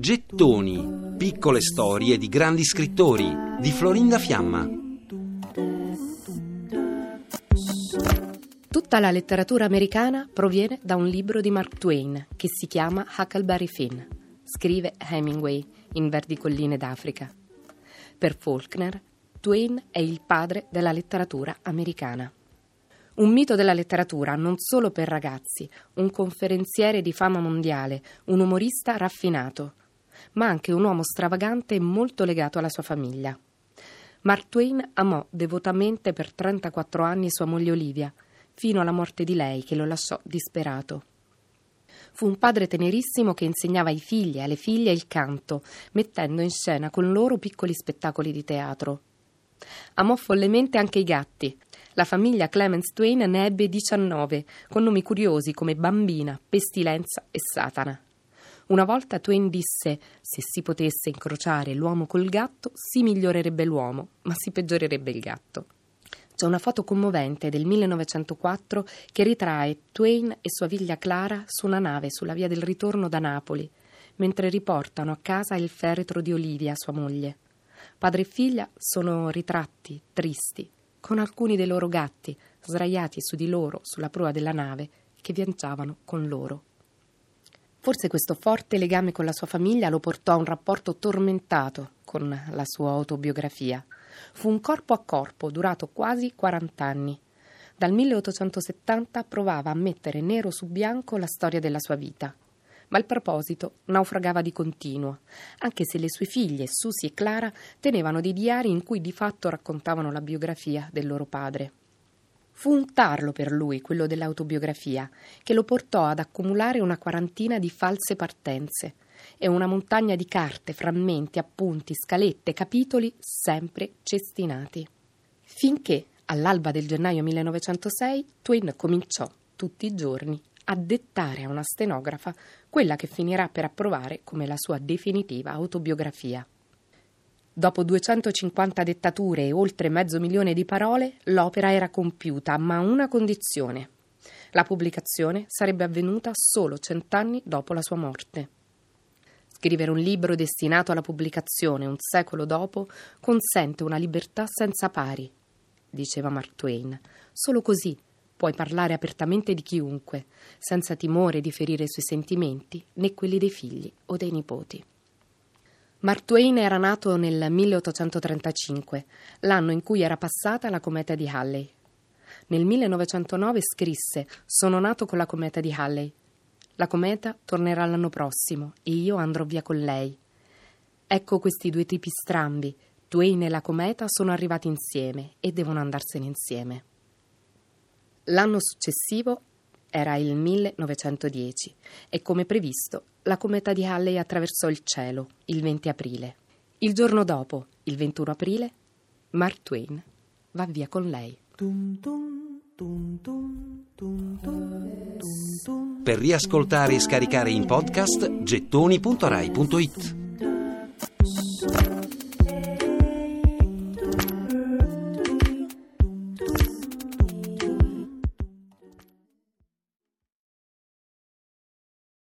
Gettoni, piccole storie di grandi scrittori di Florinda Fiamma. Tutta la letteratura americana proviene da un libro di Mark Twain che si chiama Huckleberry Finn. Scrive Hemingway in Verdi Colline d'Africa. Per Faulkner, Twain è il padre della letteratura americana. Un mito della letteratura non solo per ragazzi, un conferenziere di fama mondiale, un umorista raffinato, ma anche un uomo stravagante e molto legato alla sua famiglia. Mark Twain amò devotamente per 34 anni sua moglie Olivia, fino alla morte di lei che lo lasciò disperato. Fu un padre tenerissimo che insegnava ai figli e alle figlie il canto, mettendo in scena con loro piccoli spettacoli di teatro. Amò follemente anche i gatti, la famiglia Clemens Twain ne ebbe 19, con nomi curiosi come Bambina, Pestilenza e Satana. Una volta Twain disse: Se si potesse incrociare l'uomo col gatto, si migliorerebbe l'uomo, ma si peggiorerebbe il gatto. C'è una foto commovente del 1904 che ritrae Twain e sua figlia Clara su una nave sulla via del ritorno da Napoli, mentre riportano a casa il feretro di Olivia, sua moglie. Padre e figlia sono ritratti, tristi, con alcuni dei loro gatti sdraiati su di loro sulla prua della nave che viaggiavano con loro. Forse questo forte legame con la sua famiglia lo portò a un rapporto tormentato con la sua autobiografia. Fu un corpo a corpo durato quasi 40 anni. Dal 1870 provava a mettere nero su bianco la storia della sua vita ma il proposito naufragava di continuo, anche se le sue figlie, Susie e Clara, tenevano dei diari in cui di fatto raccontavano la biografia del loro padre. Fu un tarlo per lui quello dell'autobiografia, che lo portò ad accumulare una quarantina di false partenze e una montagna di carte, frammenti, appunti, scalette, capitoli sempre cestinati. Finché, all'alba del gennaio 1906, Twain cominciò tutti i giorni a dettare a una stenografa quella che finirà per approvare come la sua definitiva autobiografia. Dopo 250 dettature e oltre mezzo milione di parole, l'opera era compiuta, ma a una condizione. La pubblicazione sarebbe avvenuta solo cent'anni dopo la sua morte. Scrivere un libro destinato alla pubblicazione un secolo dopo consente una libertà senza pari, diceva Mark Twain. Solo così Puoi parlare apertamente di chiunque, senza timore di ferire i suoi sentimenti né quelli dei figli o dei nipoti. Mark Twain era nato nel 1835, l'anno in cui era passata la cometa di Halley. Nel 1909 scrisse Sono nato con la cometa di Halley. La cometa tornerà l'anno prossimo e io andrò via con lei. Ecco questi due tipi strambi. Twain e la cometa sono arrivati insieme e devono andarsene insieme. L'anno successivo era il 1910 e come previsto la cometa di Halley attraversò il cielo il 20 aprile. Il giorno dopo, il 21 aprile, Mark Twain va via con lei. Per riascoltare e scaricare in podcast gettoni.rai.it